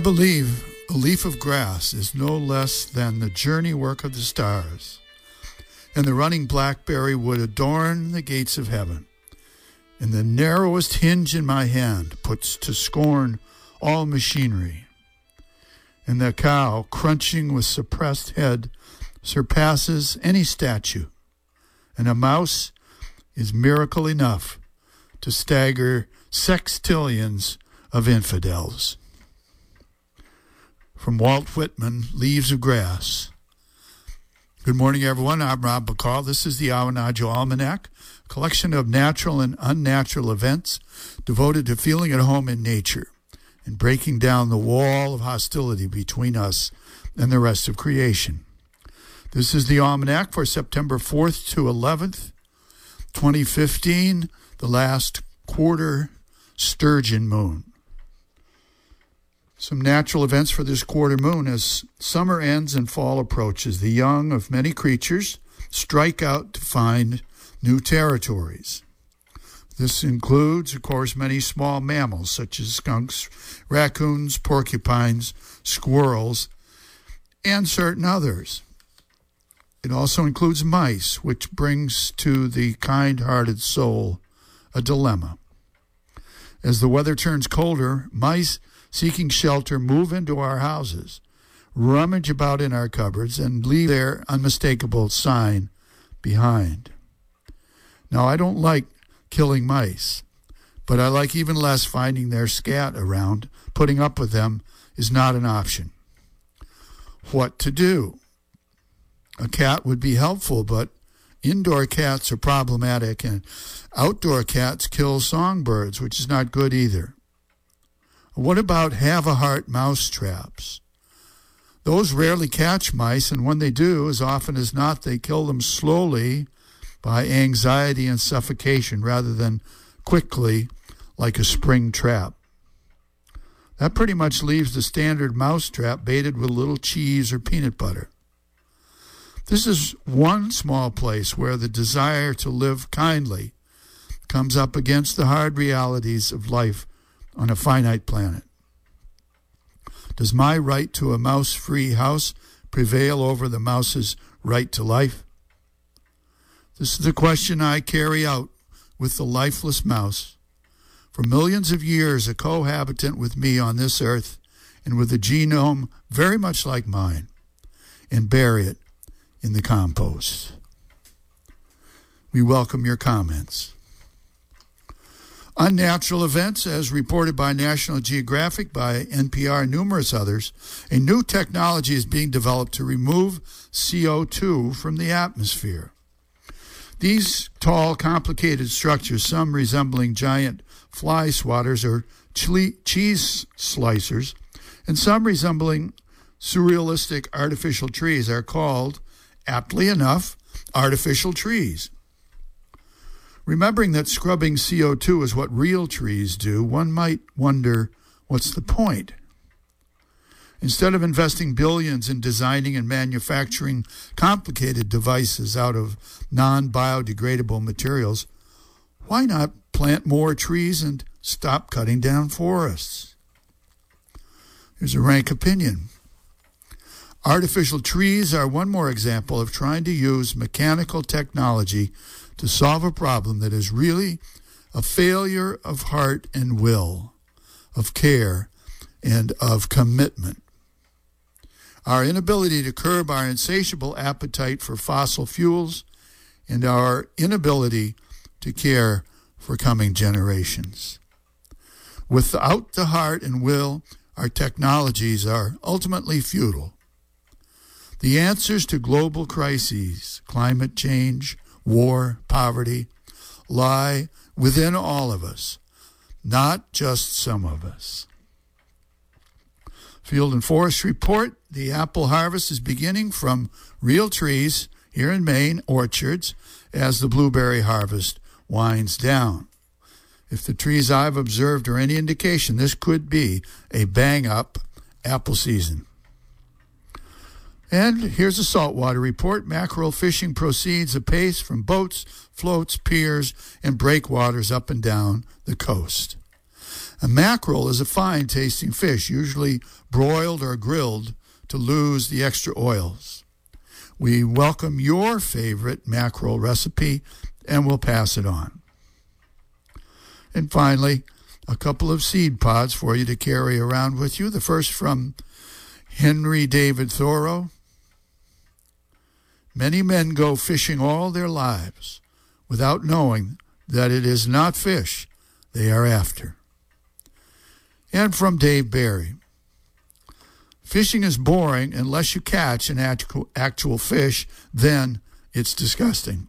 I believe a leaf of grass is no less than the journey work of the stars, and the running blackberry would adorn the gates of heaven, and the narrowest hinge in my hand puts to scorn all machinery, and the cow, crunching with suppressed head, surpasses any statue, and a mouse is miracle enough to stagger sextillions of infidels. From Walt Whitman, Leaves of Grass. Good morning, everyone. I'm Rob McCall. This is the Awanadjo Almanac, a collection of natural and unnatural events devoted to feeling at home in nature and breaking down the wall of hostility between us and the rest of creation. This is the Almanac for September 4th to 11th, 2015, the last quarter sturgeon moon. Some natural events for this quarter moon as summer ends and fall approaches. The young of many creatures strike out to find new territories. This includes, of course, many small mammals such as skunks, raccoons, porcupines, squirrels, and certain others. It also includes mice, which brings to the kind hearted soul a dilemma. As the weather turns colder, mice seeking shelter move into our houses, rummage about in our cupboards, and leave their unmistakable sign behind. Now, I don't like killing mice, but I like even less finding their scat around. Putting up with them is not an option. What to do? A cat would be helpful, but indoor cats are problematic, and outdoor cats kill songbirds, which is not good either. What about have a heart mouse traps? Those rarely catch mice, and when they do, as often as not, they kill them slowly by anxiety and suffocation rather than quickly like a spring trap. That pretty much leaves the standard mouse trap baited with little cheese or peanut butter. This is one small place where the desire to live kindly comes up against the hard realities of life on a finite planet. Does my right to a mouse free house prevail over the mouse's right to life? This is the question I carry out with the lifeless mouse. For millions of years, a cohabitant with me on this earth and with a genome very much like mine, and bury it in the compost. We welcome your comments. Unnatural events, as reported by National Geographic, by NPR, and numerous others, a new technology is being developed to remove CO2 from the atmosphere. These tall, complicated structures, some resembling giant fly swatters or cheese slicers, and some resembling surrealistic artificial trees, are called, aptly enough, artificial trees. Remembering that scrubbing CO2 is what real trees do, one might wonder what's the point? Instead of investing billions in designing and manufacturing complicated devices out of non biodegradable materials, why not plant more trees and stop cutting down forests? Here's a rank opinion. Artificial trees are one more example of trying to use mechanical technology to solve a problem that is really a failure of heart and will, of care, and of commitment. Our inability to curb our insatiable appetite for fossil fuels and our inability to care for coming generations. Without the heart and will, our technologies are ultimately futile. The answers to global crises, climate change, war, poverty, lie within all of us, not just some of us. Field and Forest Report the apple harvest is beginning from real trees here in Maine, orchards, as the blueberry harvest winds down. If the trees I've observed are any indication, this could be a bang up apple season. And here's a saltwater report. Mackerel fishing proceeds apace from boats, floats, piers, and breakwaters up and down the coast. A mackerel is a fine tasting fish, usually broiled or grilled to lose the extra oils. We welcome your favorite mackerel recipe and we'll pass it on. And finally, a couple of seed pods for you to carry around with you. The first from Henry David Thoreau. Many men go fishing all their lives without knowing that it is not fish they are after and from Dave Barry. Fishing is boring unless you catch an actual fish, then it's disgusting.